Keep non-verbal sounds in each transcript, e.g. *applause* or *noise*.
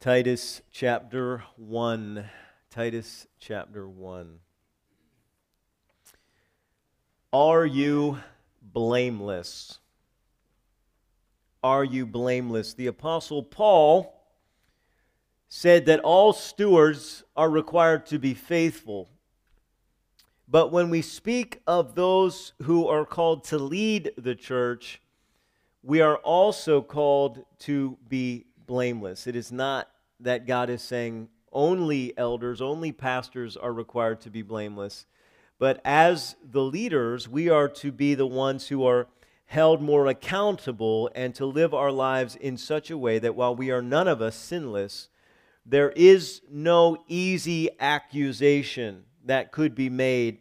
Titus chapter 1. Titus chapter 1. Are you blameless? Are you blameless? The Apostle Paul said that all stewards are required to be faithful. But when we speak of those who are called to lead the church, we are also called to be blameless. It is not that God is saying only elders, only pastors are required to be blameless. But as the leaders, we are to be the ones who are held more accountable and to live our lives in such a way that while we are none of us sinless, there is no easy accusation that could be made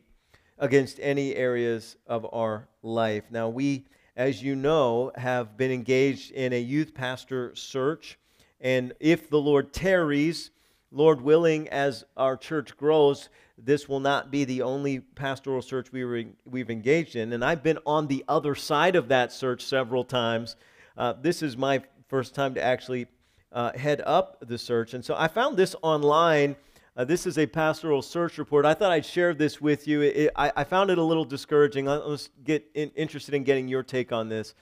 against any areas of our life. Now, we, as you know, have been engaged in a youth pastor search. And if the Lord tarries, Lord willing, as our church grows, this will not be the only pastoral search we were, we've engaged in. And I've been on the other side of that search several times. Uh, this is my first time to actually uh, head up the search. And so I found this online. Uh, this is a pastoral search report. I thought I'd share this with you. It, I, I, found it a little discouraging. Let's get in, interested in getting your take on this.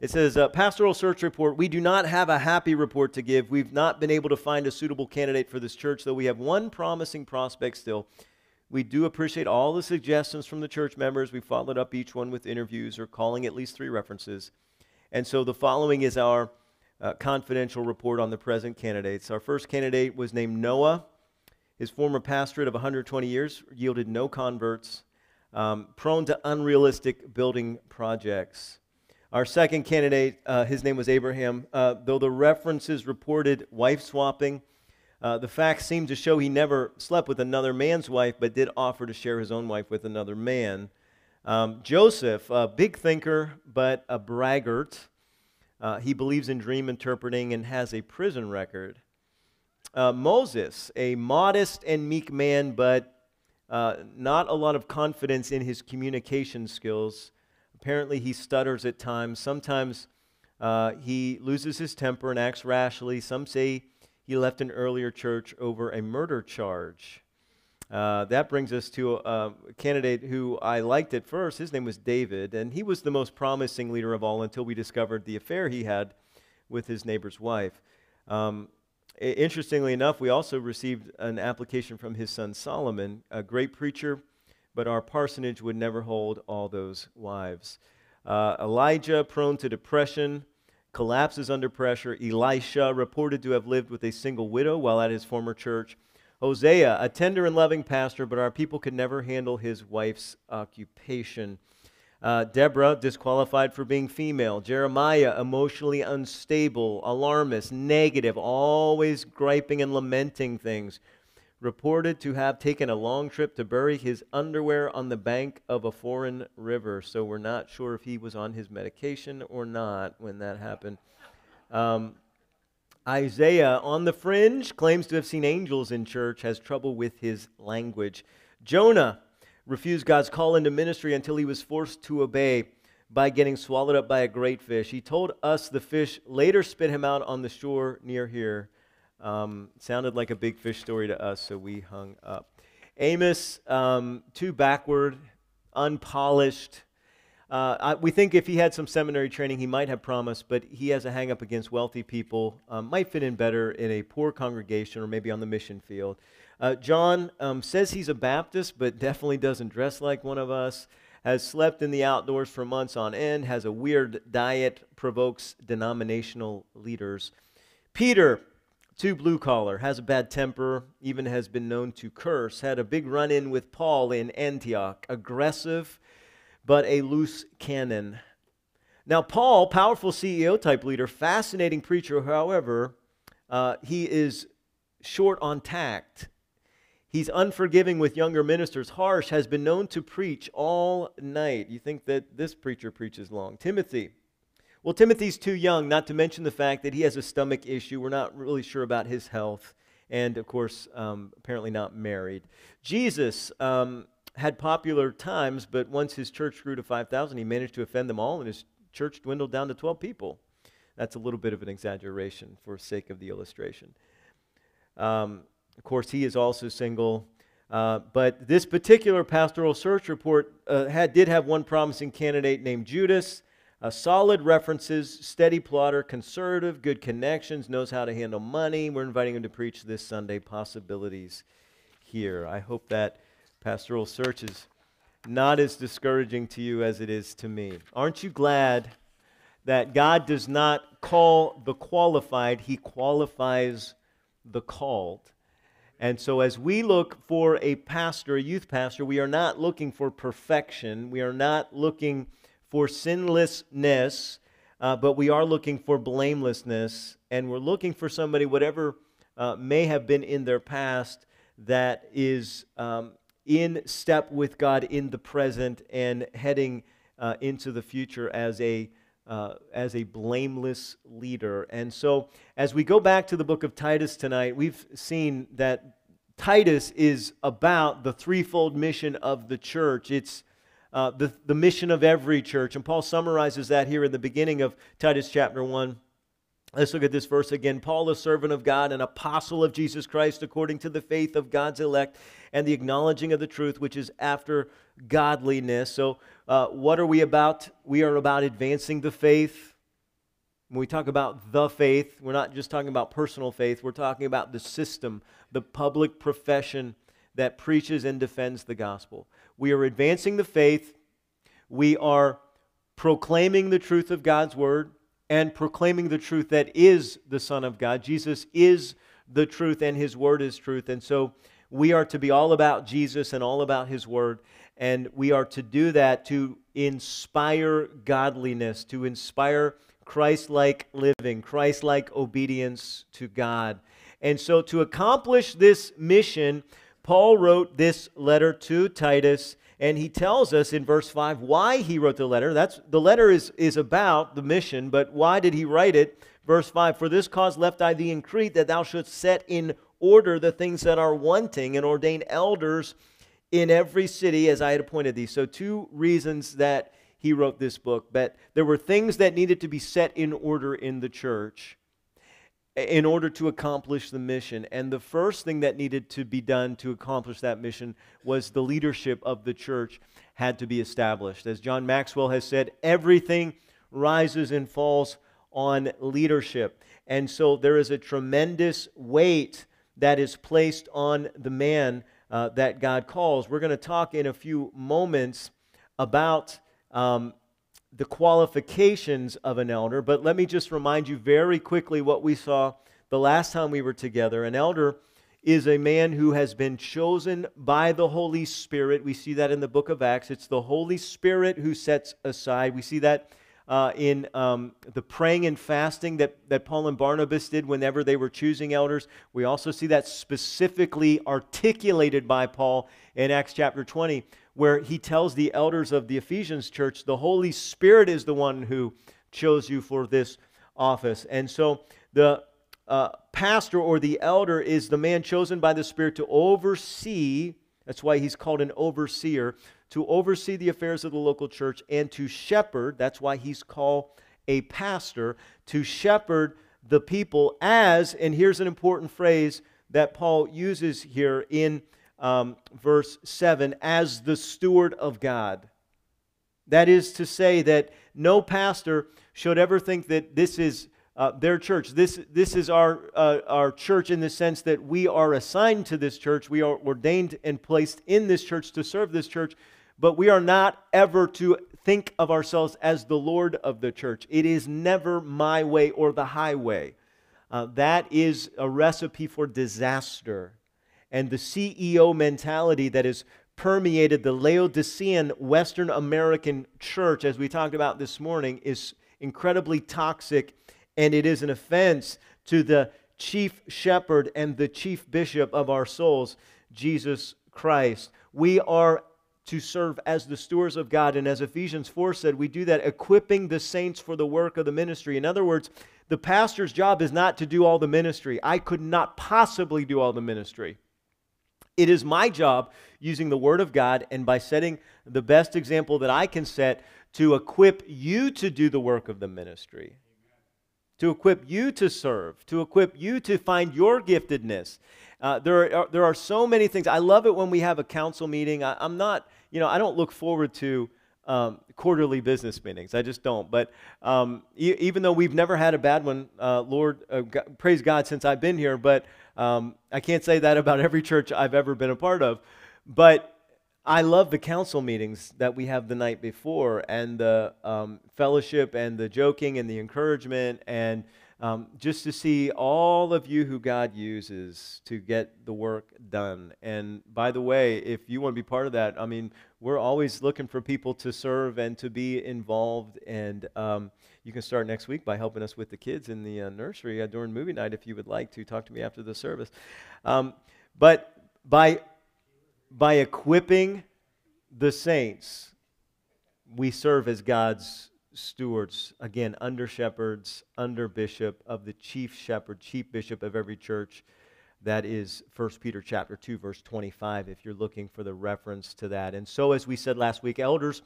It says, uh, Pastoral Search Report. We do not have a happy report to give. We've not been able to find a suitable candidate for this church, though we have one promising prospect still. We do appreciate all the suggestions from the church members. We followed up each one with interviews or calling at least three references. And so the following is our uh, confidential report on the present candidates. Our first candidate was named Noah. His former pastorate of 120 years yielded no converts, um, prone to unrealistic building projects. Our second candidate, uh, his name was Abraham. Uh, though the references reported wife swapping, uh, the facts seem to show he never slept with another man's wife, but did offer to share his own wife with another man. Um, Joseph, a big thinker, but a braggart. Uh, he believes in dream interpreting and has a prison record. Uh, Moses, a modest and meek man, but uh, not a lot of confidence in his communication skills. Apparently, he stutters at times. Sometimes uh, he loses his temper and acts rashly. Some say he left an earlier church over a murder charge. Uh, that brings us to a, a, candidate who I liked at first. His name was David, and he was the most promising leader of all until we discovered the affair he had with his neighbor's wife. Um, interestingly enough, we also received an application from his son Solomon, a great preacher, but our parsonage would never hold all those wives. Uh, Elijah, prone to depression, collapses under pressure. Elisha, reported to have lived with a single widow while at his former church. Hosea, a tender and loving pastor, but our people could never handle his wife's occupation. Uh, Deborah, disqualified for being female. Jeremiah, emotionally unstable, alarmist, negative, always griping and lamenting things reported to have taken a long trip to bury his underwear on the bank of a foreign river. So we're not sure if he was on his medication or not when that happened. Um, Isaiah, on the fringe, claims to have seen angels in church, has trouble with his language. Jonah refused God's call into ministry until he was forced to obey by getting swallowed up by a great fish. He told us the fish later spit him out on the shore near here. Um, sounded like a big fish story to us, so we hung up. Amos, um, too backward, unpolished. Uh, I, we think if he had some seminary training, he might have promise, but he has a hang up against wealthy people. Um, might fit in better in a poor congregation or maybe on the mission field. Uh, John um, says he's a Baptist, but definitely doesn't dress like one of us. Has slept in the outdoors for months on end, has a weird diet, provokes denominational leaders. Peter, too blue collar, has a bad temper, even has been known to curse, had a big run in with Paul in Antioch, aggressive, but a loose cannon. Now, Paul, powerful CEO type leader, fascinating preacher, however, uh, he is short on tact. He's unforgiving with younger ministers, harsh, has been known to preach all night. You think that this preacher preaches long. Timothy. Well, Timothy's too young, not to mention the fact that he has a stomach issue. We're not really sure about his health. And, of course, um, apparently not married. Jesus um, had popular times, but once his church grew to 5,000, he managed to offend them all, and his church dwindled down to 12 people. That's a little bit of an exaggeration for sake of the illustration. Um, of course, he is also single. Uh, but this particular pastoral search report uh, had, did have one promising candidate named Judas. Uh, solid references, steady plotter, conservative, good connections, knows how to handle money. We're inviting him to preach this Sunday. Possibilities here. I hope that pastoral search is not as discouraging to you as it is to me. Aren't you glad that God does not call the qualified, He qualifies the called? And so, as we look for a pastor, a youth pastor, we are not looking for perfection. We are not looking for sinlessness, uh, but we are looking for blamelessness. And we're looking for somebody, whatever uh, may have been in their past, that is um, in step with God in the present and heading uh, into the future as a uh, as a blameless leader. And so, as we go back to the book of Titus tonight, we've seen that Titus is about the threefold mission of the church. It's uh, the, the mission of every church. And Paul summarizes that here in the beginning of Titus chapter 1. Let's look at this verse again. Paul, a servant of God, an apostle of Jesus Christ, according to the faith of God's elect and the acknowledging of the truth, which is after godliness. So, uh, what are we about? We are about advancing the faith. When we talk about the faith, we're not just talking about personal faith, we're talking about the system, the public profession that preaches and defends the gospel. We are advancing the faith. We are proclaiming the truth of God's word and proclaiming the truth that is the Son of God. Jesus is the truth, and His Word is truth. And so we are to be all about Jesus and all about His Word. And we are to do that to inspire godliness, to inspire Christ like living, Christ like obedience to God. And so, to accomplish this mission, Paul wrote this letter to Titus and he tells us in verse 5 why he wrote the letter. That's the letter is, is about the mission, but why did he write it? Verse 5 For this cause left I thee in Crete, that thou shouldst set in order the things that are wanting, and ordain elders in every city as I had appointed thee. So, two reasons that he wrote this book. But there were things that needed to be set in order in the church in order to accomplish the mission. And the first thing that needed to be done to accomplish that mission was the leadership of the church had to be established. As John Maxwell has said, everything rises and falls on leadership. And so there is a tremendous weight that is placed on the man uh, that God calls. We're going to talk in a few moments about um, the qualifications of an elder, but let me just remind you very quickly what we saw the last time we were together. An elder is a man who has been chosen by the Holy Spirit. We see that in the book of Acts. It's the Holy Spirit who sets aside. We see that uh, in um, the praying and fasting that, that Paul and Barnabas did whenever they were choosing elders. We also see that specifically articulated by Paul in Acts chapter 20 where he tells the elders of the Ephesians church, the Holy Spirit is the one who chose you for this office. And so the uh, pastor or the elder is the man chosen by the Spirit to oversee, that's why he's called an overseer, to oversee the affairs of the local church and to shepherd, that's why he's called a pastor, to shepherd the people as, and here's an important phrase that Paul uses here in um, verse 7 as the steward of God. That is to say, that no pastor should ever think that this is uh, their church. This, this is our, uh, our church in the sense that we are assigned to this church. We are ordained and placed in this church to serve this church, but we are not ever to think of ourselves as the Lord of the church. It is never my way or the highway. Uh, that is a recipe for disaster and the CEO mentality that has permeated the Laodicean Western American church, as we talked about this morning, is incredibly toxic and it is an offense to the chief shepherd and the chief bishop of our souls, Jesus Christ. We are to serve as the stewards of God. And as Ephesians 4 said, we do that equipping the saints for the work of the ministry. In other words, the pastor's job is not to do all the ministry. I could not possibly do all the ministry. It is my job, using the Word of God and by setting the best example that I can set, to equip you to do the work of the ministry, to equip you to serve, to equip you to find your giftedness. Uh, there, are, there are so many things. I love it when we have a council meeting. I, I'm not, you know, I don't look forward to um, quarterly business meetings. I just don't. But um, e- even though we've never had a bad one, uh, Lord, uh, praise God, since I've been here, but um, I can't say that about every church I've ever been a part of. But I love the council meetings that we have the night before and the um, fellowship and the joking and the encouragement and um, just to see all of you who God uses to get the work done. And by the way, if you want to be part of that, I mean, we're always looking for people to serve and to be involved. And um, you can start next week by helping us with the kids in the uh, nursery uh, during movie night if you would like to. Talk to me after the service. Um, but by, by equipping the saints, we serve as God's stewards, again, under shepherds, under bishop of the chief shepherd, chief bishop of every church. That is 1 Peter chapter 2 verse 25 if you're looking for the reference to that. And so as we said last week, elders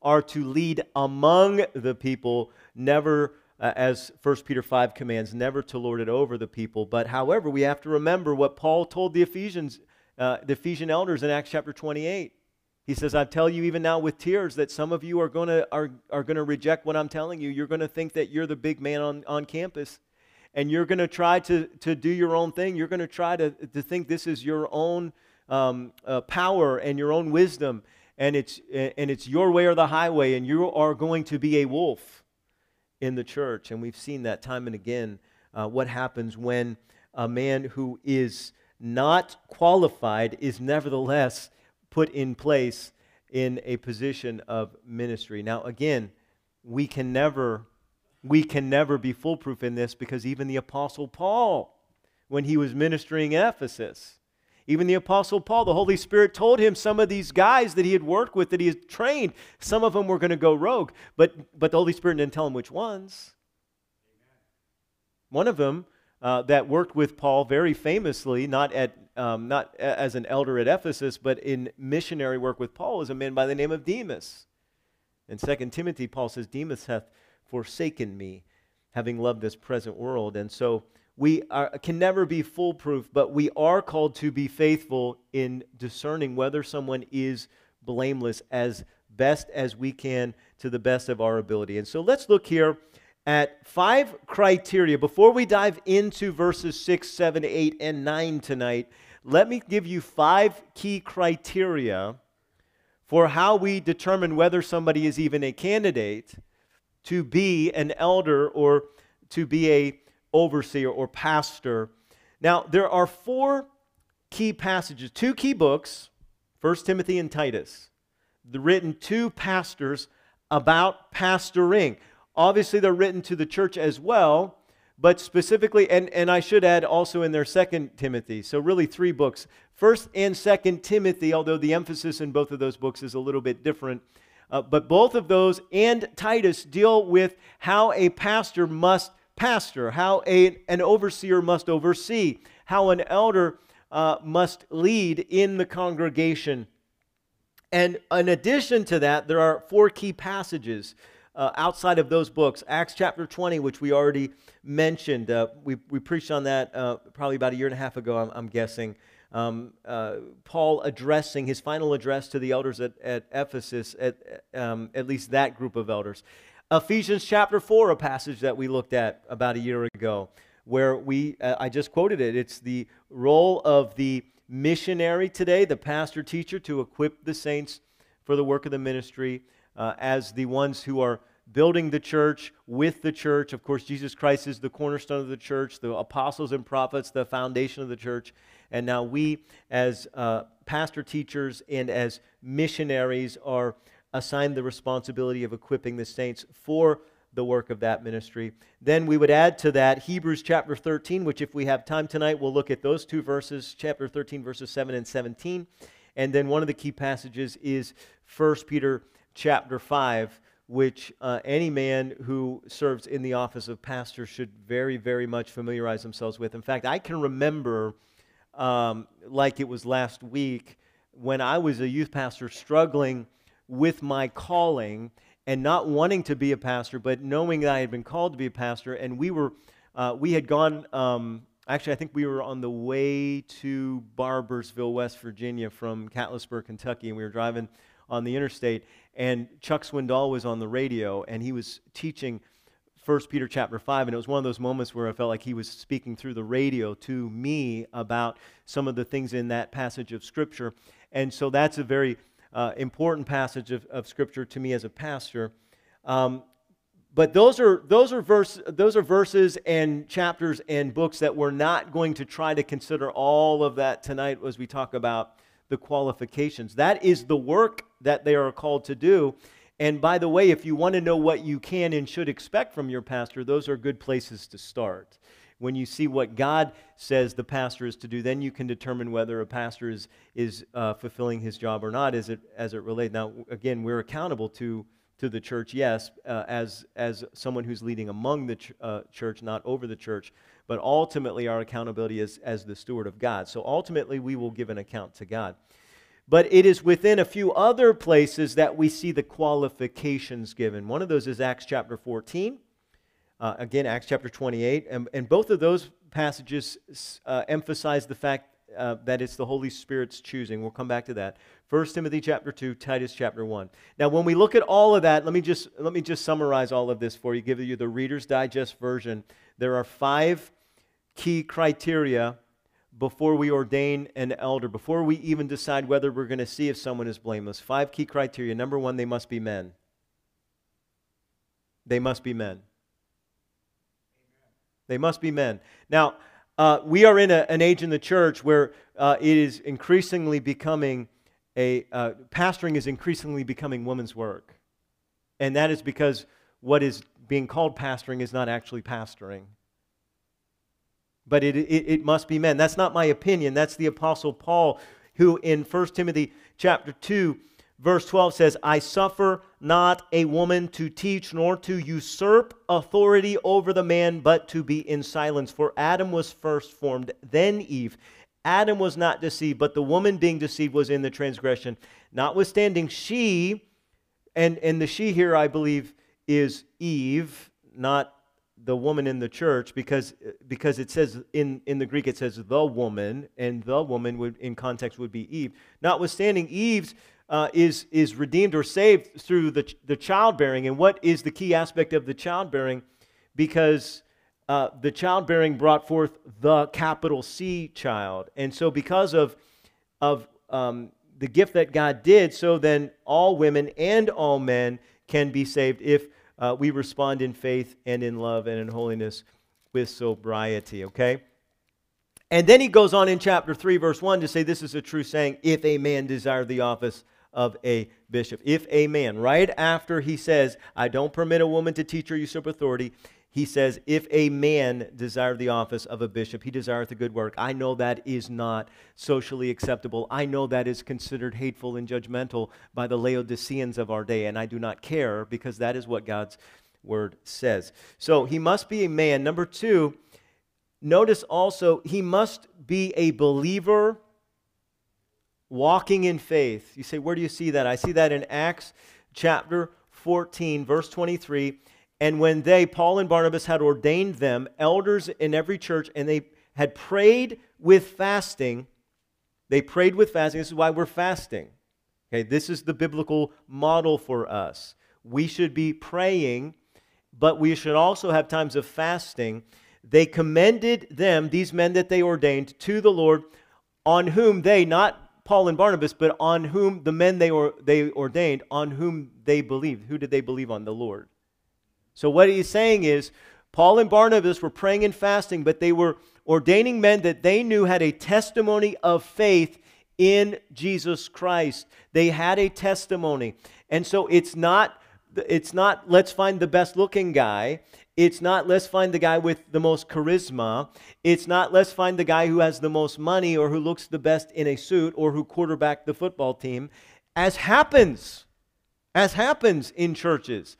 are to lead among the people, never uh, as 1 Peter 5 commands, never to lord it over the people. But however, we have to remember what Paul told the Ephesians, uh, the Ephesian elders in Acts chapter 28. He says, I tell you even now with tears that some of you are going to are, are to reject what I'm telling you. You're going to think that you're the big man on, on campus. And you're going to try to, do your own thing. You're going to try to, to think this is your own um, uh, power and your own wisdom. And it's, and it's your way or the highway. And you are going to be a wolf in the church. And we've seen that time and again uh, what happens when a man who is not qualified is nevertheless put in place in a position of ministry. Now, again, we can never we can never be foolproof in this because even the apostle Paul when he was ministering in Ephesus even the apostle Paul the Holy Spirit told him some of these guys that he had worked with that he had trained some of them were going to go rogue but but the Holy Spirit didn't tell him which ones one of them uh, that worked with Paul very famously not at um, not as an elder at Ephesus, but in missionary work with Paul, is a man by the name of Demas. In 2 Timothy, Paul says, Demas hath forsaken me, having loved this present world. And so we are, can never be foolproof, but we are called to be faithful in discerning whether someone is blameless as best as we can to the best of our ability. And so let's look here at five criteria before we dive into verses 6, 7, 8, and 9 tonight let me give you five key criteria for how we determine whether somebody is even a candidate to be an elder or to be a overseer or pastor. Now, there are four key passages, two key books, 1 Timothy and Titus, written to pastors about pastoring. Obviously, they're written to the church as well, but specifically, and, and I should add also in their second Timothy. So really three books. First and second Timothy, although the emphasis in both of those books is a little bit different. Uh, but both of those and Titus deal with how a pastor must pastor, how a, an overseer must oversee, how an elder uh, must lead in the congregation. And in addition to that, there are four key passages uh, outside of those books. Acts chapter 20, which we already mentioned, uh, we, we preached on that uh, probably about a year and a half ago, I'm, I'm guessing. Um, uh, Paul addressing his final address to the elders at, at Ephesus, at, um, at least that group of elders. Ephesians chapter 4, a passage that we looked at about a year ago, where we, uh, I just quoted it. It's the role of the missionary today, the pastor teacher, to equip the saints for the work of the ministry uh, as the ones who are building the church with the church. Of course, Jesus Christ is the cornerstone of the church, the apostles and prophets, the foundation of the church. And now we, as uh, pastor teachers and as missionaries are assigned the responsibility of equipping the saints for the work of that ministry. Then we would add to that Hebrews chapter 13, which, if we have time tonight, we'll look at those two verses, chapter 13, verses 7 and 17. And then one of the key passages is 1 Peter chapter 5, which uh, any man who serves in the office of pastor should very, very much familiarize themselves with. In fact, I can remember, um, like it was last week, when I was a youth pastor struggling with my calling and not wanting to be a pastor, but knowing that I had been called to be a pastor. And we were, uh, we had gone, um, actually, I think we were on the way to Barboursville, West Virginia from Catlettsburg, Kentucky, and we were driving on the interstate. And Chuck Swindoll was on the radio, and he was teaching 1 Peter chapter 5, and it was one of those moments where I felt like he was speaking through the radio to me about some of the things in that passage of Scripture. And so that's a very uh, important passage of, of Scripture to me as a pastor. Um, but those are, those, are verse, those are verses and chapters and books that we're not going to try to consider all of that tonight as we talk about the qualifications. That is the work that they are called to do. And by the way, if you want to know what you can and should expect from your pastor, those are good places to start when you see what God says the pastor is to do, then you can determine whether a pastor is, is uh, fulfilling his job or not as it, as it relates. Now, again, we're accountable to, to the church, yes, uh, as, as someone who's leading among the ch- uh, church, not over the church, but ultimately our accountability is as the steward of God. So ultimately, we will give an account to God. But it is within a few other places that we see the qualifications given. One of those is Acts chapter 14. Uh, again, Acts chapter 28. And, and both of those passages uh, emphasize the fact uh, that it's the Holy Spirit's choosing. We'll come back to that. 1 Timothy chapter 2, Titus chapter 1. Now, when we look at all of that, let me just, let me just summarize all of this for you, give you the Reader's Digest version. There are five key criteria before we ordain an elder, before we even decide whether we're going to see if someone is blameless. Five key criteria. Number one, they must be men. They must be men. They must be men. Now, uh, we are in a, an age in the church where uh, it is increasingly becoming a, uh, pastoring is increasingly becoming women's work. And that is because what is being called pastoring is not actually pastoring. But it, it, it must be men. That's not my opinion. That's the Apostle Paul, who in 1 Timothy chapter 2 Verse 12 says, I suffer not a woman to teach nor to usurp authority over the man, but to be in silence. For Adam was first formed, then Eve. Adam was not deceived, but the woman being deceived was in the transgression. Notwithstanding, she, and, and the she here, I believe, is Eve, not the woman in the church, because, because it says in, in the Greek, it says the woman, and the woman would, in context would be Eve. Notwithstanding, Eve's uh, is, is redeemed or saved through the, the childbearing. And what is the key aspect of the childbearing? Because uh, the childbearing brought forth the capital C child. And so, because of, of um, the gift that God did, so then all women and all men can be saved if uh, we respond in faith and in love and in holiness with sobriety, okay? And then he goes on in chapter 3, verse 1 to say this is a true saying if a man desire the office of a bishop. If a man, right after he says, I don't permit a woman to teach or usurp authority, he says, If a man desire the office of a bishop, he desireth a good work. I know that is not socially acceptable. I know that is considered hateful and judgmental by the Laodiceans of our day, and I do not care because that is what God's word says. So he must be a man. Number two, notice also, he must be a believer walking in faith. You say, where do you see that? I see that in Acts chapter 14, verse 23. And when they, Paul and Barnabas, had ordained them elders in every church, and they had prayed with fasting, they prayed with fasting. This is why we're fasting. Okay, this is the biblical model for us. We should be praying, but we should also have times of fasting. They commended them, these men that they ordained, to the Lord, on whom they, not Paul and Barnabas, but on whom the men they, or, they ordained, on whom they believed. Who did they believe on? The Lord. So what he's saying is, Paul and Barnabas were praying and fasting, but they were ordaining men that they knew had a testimony of faith in Jesus Christ. They had a testimony. And so it's not it's not let's find the best looking guy. It's not let's find the guy with the most charisma. It's not let's find the guy who has the most money or who looks the best in a suit or who quarterbacked the football team, as happens, as happens in churches.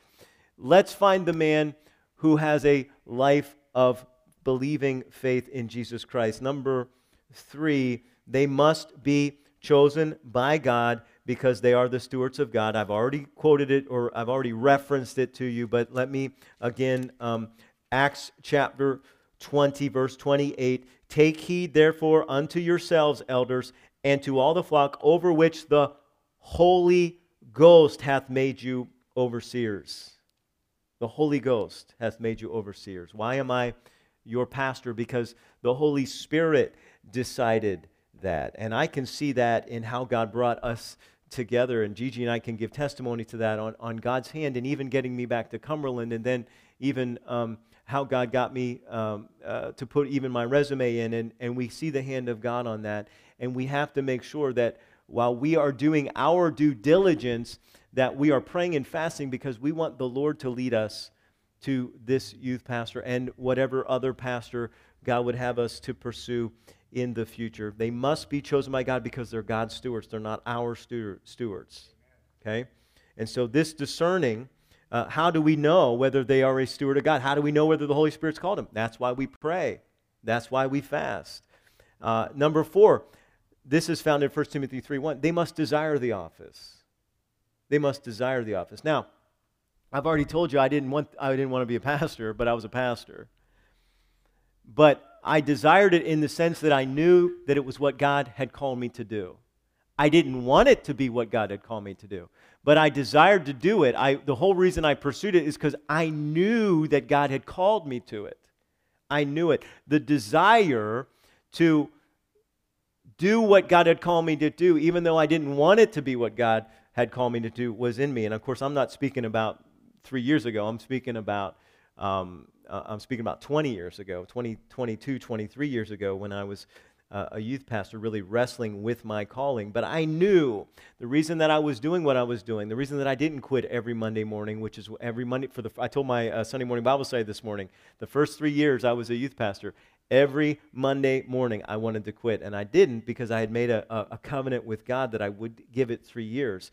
Let's find the man who has a life of believing faith in Jesus Christ. Number three, they must be chosen by God because they are the stewards of God. I've already quoted it or I've already referenced it to you, but let me again, um, Acts chapter 20, verse 28. Take heed, therefore, unto yourselves, elders, and to all the flock over which the Holy Ghost hath made you overseers. The Holy Ghost hath made you overseers. Why am I your pastor? Because the Holy Spirit decided that. And I can see that in how God brought us together. And Gigi and I can give testimony to that on, on God's hand and even getting me back to Cumberland and then even um, how God got me um, uh, to put even my resume in. And, and we see the hand of God on that. And we have to make sure that while we are doing our due diligence, that we are praying and fasting because we want the Lord to lead us to this youth pastor and whatever other pastor God would have us to pursue in the future. They must be chosen by God because they're God's stewards. They're not our stewards. Okay? And so, this discerning, uh, how do we know whether they are a steward of God? How do we know whether the Holy Spirit's called them? That's why we pray. That's why we fast. Uh, number four, this is found in 1 Timothy 3 1. They must desire the office. They must desire the office. Now, I've already told you I didn't want, I didn't want to be a *laughs* pastor, but I was a pastor. But I desired it in the sense that I knew that it was what God had called me to do. I didn't want it to be what God had called me to do, but I desired to do it. I, the whole reason I pursued it is because I knew that God had called me to it. I knew it. The desire to do what God had called me to do, even though I didn't want it to be what God had called me to do, was in me. And of course, I'm not speaking about three years ago, I'm speaking about um, uh, I'm speaking about 20 years ago, 20, 22, 23 years ago when I was uh, a youth pastor, really wrestling with my calling. But I knew the reason that I was doing what I was doing, the reason that I didn't quit every Monday morning, which is every Monday for the, I told my uh, Sunday morning Bible study this morning, the first three years I was a youth pastor, every Monday morning I wanted to quit. And I didn't because I had made a, a, a covenant with God that I would give it three years.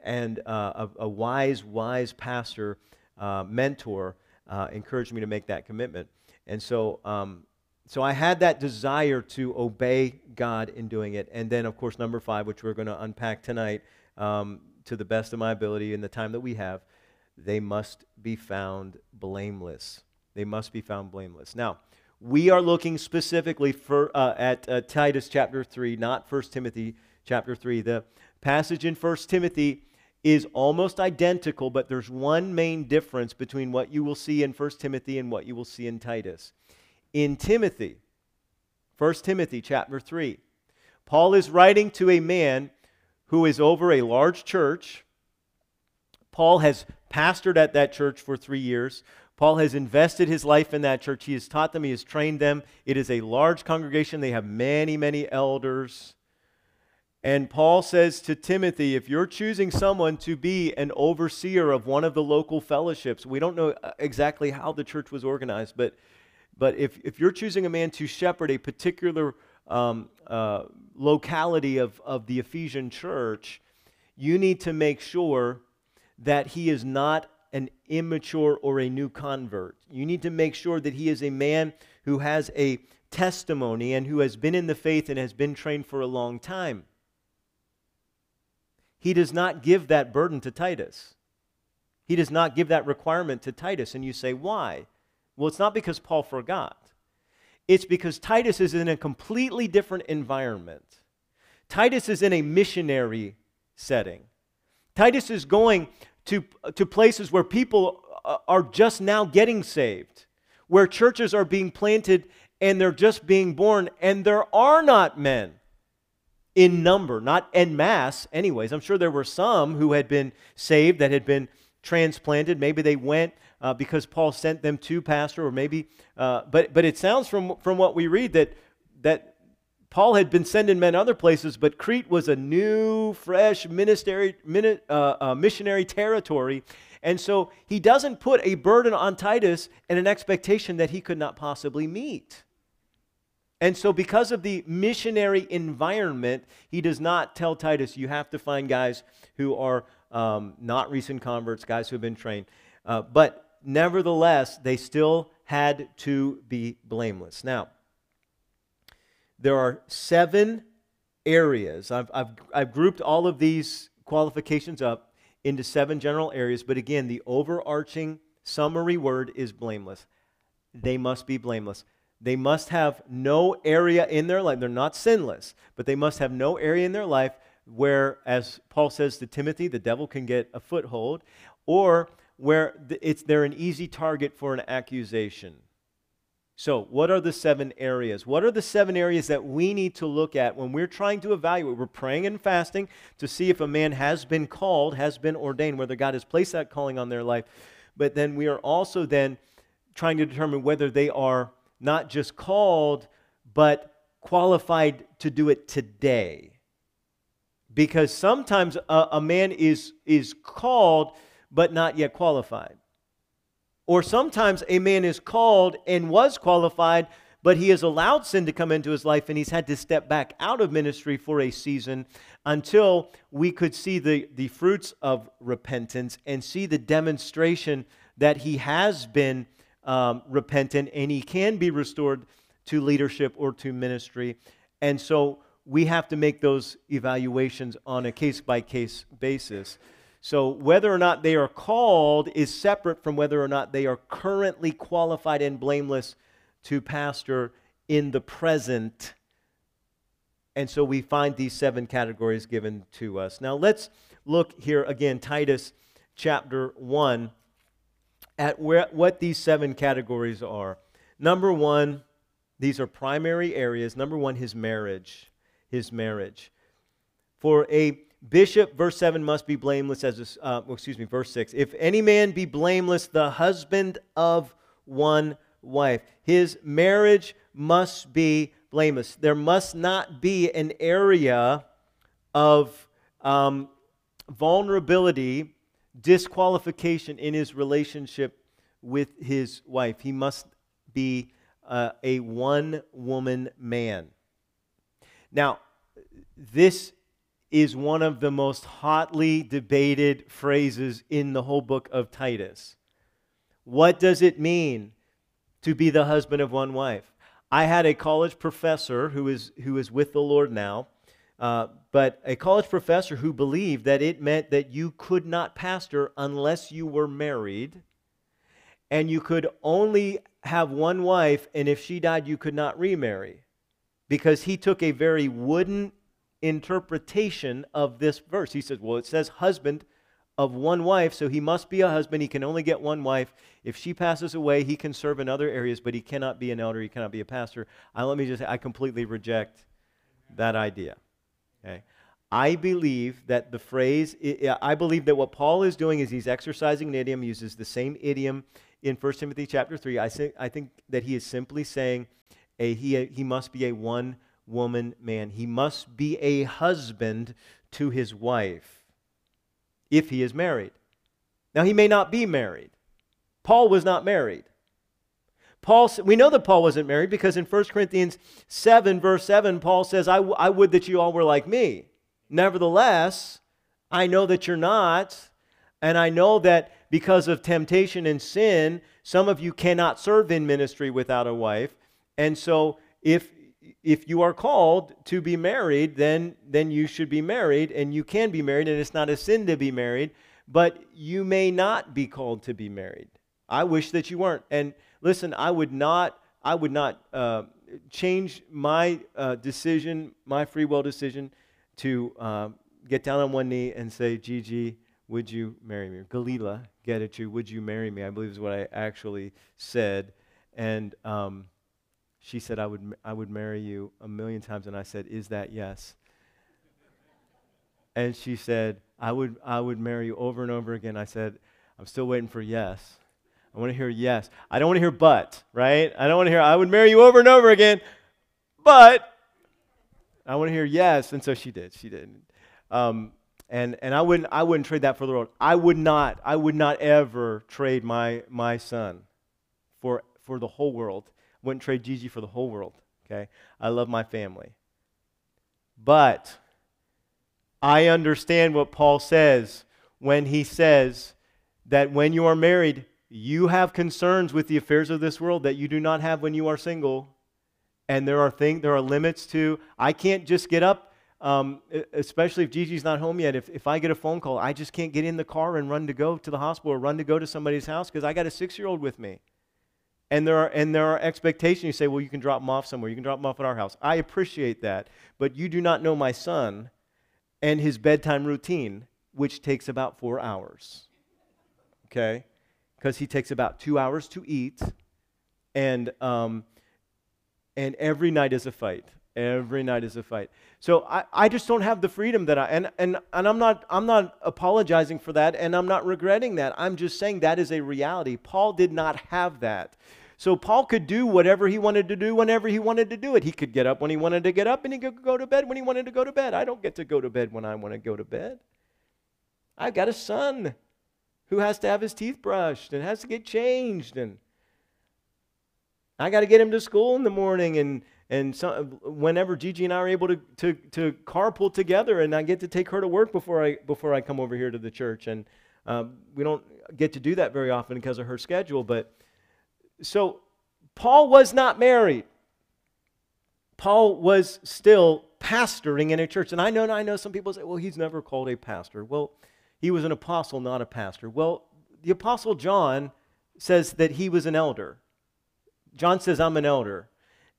And uh, a, a, wise, wise pastor, uh, mentor, uh, encouraged me to make that commitment. And so, um, so I had that desire to obey God in doing it. And then, of course, number five, which we're going to unpack tonight um, to the best of my ability in the time that we have, they must be found blameless. They must be found blameless. Now, we are looking specifically for, uh, at uh, Titus chapter 3, not 1 Timothy chapter 3. The passage in 1 Timothy is almost identical, but there's one main difference between what you will see in 1 Timothy and what you will see in Titus. In Timothy, 1 Timothy chapter 3, Paul is writing to a man who is over a large church. Paul has pastored at that church for three years. Paul has invested his life in that church. He has taught them, he has trained them. It is a large congregation. They have many, many elders. And Paul says to Timothy, if you're choosing someone to be an overseer of one of the local fellowships, we don't know uh, exactly how the church was organized, but, but if, if you're choosing a man to shepherd a particular um, uh, locality of, of the Ephesian church, you need to make sure that he is not an immature or a new convert. You need to make sure that he is a man who has a testimony and who has been in the faith and has been trained for a long time he does not give that burden to Titus. He does not give that requirement to Titus. And you say, why? Well, it's not because Paul forgot, it's because Titus is in a completely different environment. Titus is in a missionary setting. Titus is going to, to places where people uh, are just now getting saved, where churches are being planted and they're just being born, and there are not men in number, not en masse, anyways. I'm sure there were some who had been saved that had been transplanted. Maybe they went uh, because Paul sent them to pastor, or maybe, uh, but, but it sounds from, from what we read that, that Paul had been sending men other places, but Crete was a new, fresh ministry, uh, uh, missionary territory. And so he doesn't put a burden on Titus and an expectation that he could not possibly meet. And so, because of the missionary environment, he does not tell Titus, you have to find guys who are um, not recent converts, guys who have been trained. Uh, but nevertheless, they still had to be blameless. Now, there are seven areas. I've, I've, I've grouped all of these qualifications up into seven general areas, but again, the overarching summary word is blameless. They must be blameless. They must have no area in their life. They're not sinless, but they must have no area in their life where, as Paul says to Timothy, the devil can get a foothold, or where it's, they're an easy target for an accusation. So, what are the seven areas? What are the seven areas that we need to look at when we're trying to evaluate? We're praying and fasting to see if a man has been called, has been ordained, whether God has placed that calling on their life. But then we are also then trying to determine whether they are not just called, but qualified to do it today. Because sometimes a, a man is, is called, but not yet qualified. Or sometimes a man is called and was qualified, but he has allowed sin to come into his life and he's had to step back out of ministry for a season until we could see the, the fruits of repentance and see the demonstration that he has been um, repentant and he can be restored to leadership or to ministry. And so we have to make those evaluations on a case by case basis. So, whether or not they are called is separate from whether or not they are currently qualified and blameless to pastor in the present. And so we find these seven categories given to us. Now, let's look here again, Titus chapter 1, at where, what these seven categories are. Number one, these are primary areas. Number one, his marriage. His marriage. For a Bishop, verse 7, must be blameless as, a, uh, excuse me, verse 6. If any man be blameless, the husband of one wife. His marriage must be blameless. There must not be an area of um, vulnerability, disqualification in his relationship with his wife. He must be uh, a one woman man. Now, this is one of the most hotly debated phrases in the whole book of Titus. What does it mean to be the husband of one wife? I had a college professor who is, who is with the Lord now, uh, but a college professor who believed that it meant that you could not pastor unless you were married, and you could only have one wife, and if she died, you could not remarry. Because he took a very wooden interpretation of this verse. He says, well, it says husband of one wife, so he must be a husband. He can only get one wife. If she passes away, he can serve in other areas, but he cannot be an elder. He cannot be a pastor. I, let me just I completely reject that idea. Okay? I believe that the phrase, I believe that what Paul is doing is he's exercising an idiom, uses the same idiom in 1 Timothy chapter 3. I, say, I think that he is simply saying a, he, he must be a one woman, man. He must be a husband to his wife if he is married. Now, he may not be married. Paul was not married. Paul, we know that Paul wasn't married because in 1 Corinthians 7, verse 7, Paul says, I, w- I would that you all were like me. Nevertheless, I know that you're not, and I know that because of temptation and sin, some of you cannot serve in ministry without a wife. And so, if if you are called to be married, then, then you should be married, and you can be married, and it's not a sin to be married, but you may not be called to be married. I wish that you weren't. And listen, I would not, I would not uh, change my uh, decision, my free will decision, to uh, get down on one knee and say, Gigi, would you marry me? Galila, get at you, would you marry me? I believe is what I actually said. And um, she said, I would, I would marry you a million times. And I said, Is that yes? And she said, I would, I would marry you over and over again. I said, I'm still waiting for yes. I want to hear yes. I don't want to hear but, right? I don't want to hear, I would marry you over and over again, but I want to hear yes. And so she did. She did. Um, and and I wouldn't I wouldn't trade that for the world. I would not I would not ever trade my my son for for the whole world. Wouldn't trade Gigi for the whole world. Okay, I love my family, but I understand what Paul says when he says that when you are married, you have concerns with the affairs of this world that you do not have when you are single. And there are things, there are limits to. I can't just get up um, especially if Gigi's not home yet, if, if I get a phone call, I just can't get in the car and run to go to the hospital or run to go to somebody's house because I got a six year old with me. And there, are, and there are expectations. You say, well, you can drop them off somewhere. You can drop them off at our house. I appreciate that. But you do not know my son and his bedtime routine, which takes about four hours. Okay? Because he takes about two hours to eat. And, um, and every night is a fight. Every night is a fight. So I, I just don't have the freedom that I and, and and I'm not I'm not apologizing for that and I'm not regretting that. I'm just saying that is a reality. Paul did not have that. So Paul could do whatever he wanted to do whenever he wanted to do it. He could get up when he wanted to get up and he could go to bed when he wanted to go to bed. I don't get to go to bed when I want to go to bed. I've got a son who has to have his teeth brushed and has to get changed and I got to get him to school in the morning and and so, whenever Gigi and I are able to, to, to carpool together, and I get to take her to work before I, before I come over here to the church. And um, we don't get to do that very often because of her schedule. But so Paul was not married. Paul was still pastoring in a church. And I know, I know some people say, well, he's never called a pastor. Well, he was an apostle, not a pastor. Well, the apostle John says that he was an elder. John says, I'm an elder.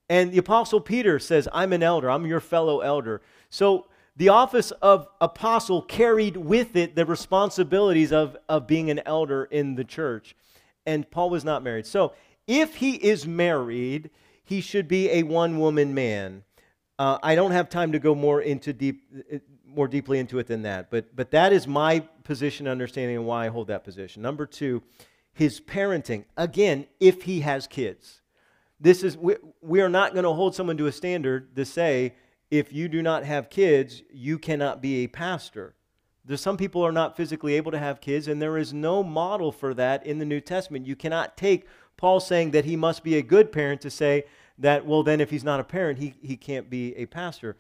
And the Apostle Peter says, I'm an elder, I'm your fellow elder. So the office of apostle carried with it the responsibilities of, of being an elder in the church. And Paul was not married. So if he is married, he should be a one woman man. Uh, I don't have time to go more into deep, more deeply into it than that, but but that is my position, understanding, and why I hold that position. Number two, his parenting. Again, if he has kids, this is, we, we are not going to hold someone to a standard to say, if you do not have kids, you cannot be a pastor. There's some people are not physically able to have kids, and there is no model for that in the New Testament. You cannot take Paul saying that he must be a good parent to say that, well, then if he's not a parent, he, he can't be a pastor.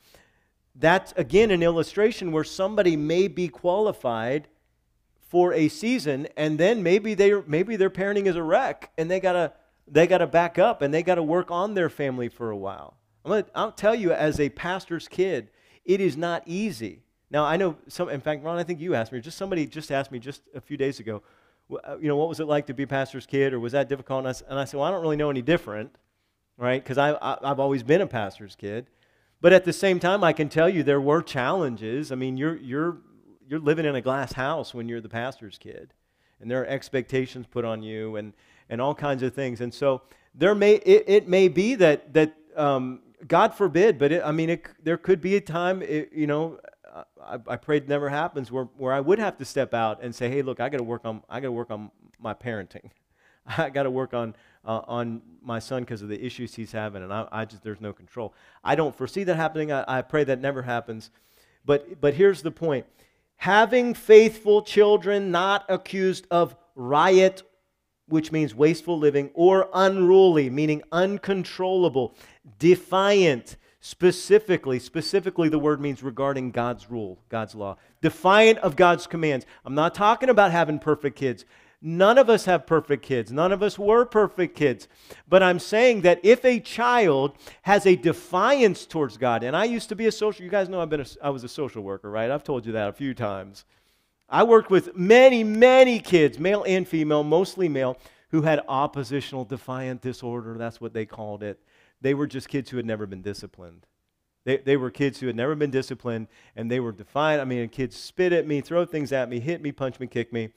That's, again, an illustration where somebody may be qualified for a season, and then maybe, they, maybe their parenting is a wreck, and they got to they got to back up and they got to work on their family for a while. I'm gonna, I'll tell you, as a pastor's kid, it is not easy. Now, I know some, in fact, Ron, I think you asked me, just somebody just asked me just a few days ago, uh, you know, what was it like to be a pastor's kid or was that difficult? And I, and I said, well, I don't really know any different, right? Because I've always been a pastor's kid. But at the same time, I can tell you there were challenges. I mean, you're, you're, you're living in a glass house when you're the pastor's kid, and there are expectations put on you. And, and all kinds of things. And so there may it, it may be that that um, God forbid, but it, I mean, it, there could be a time, it, you know, I, I pray it never happens, where, where I would have to step out and say, hey, look, I got to work on I got to work on my parenting. *laughs* I got to work on uh, on my son because of the issues he's having, and I, I, just there's no control. I don't foresee that happening. I, I pray that never happens. But but here's the point: having faithful children, not accused of riot which means wasteful living, or unruly, meaning uncontrollable, defiant, specifically. Specifically, the word means regarding God's rule, God's law. Defiant of God's commands. I'm not talking about having perfect kids. None of us have perfect kids. None of us were perfect kids. But I'm saying that if a child has a defiance towards God, and I used to be a social, you guys know I've been a, I was a social worker, right? I've told you that a few times. I worked with many, many kids, male and female, mostly male, who had oppositional defiant disorder. That's what they called it. They were just kids who had never been disciplined. They, they were kids who had never been disciplined, and they were defiant. I mean, kids spit at me, throw things at me, hit me, punch me, kick me,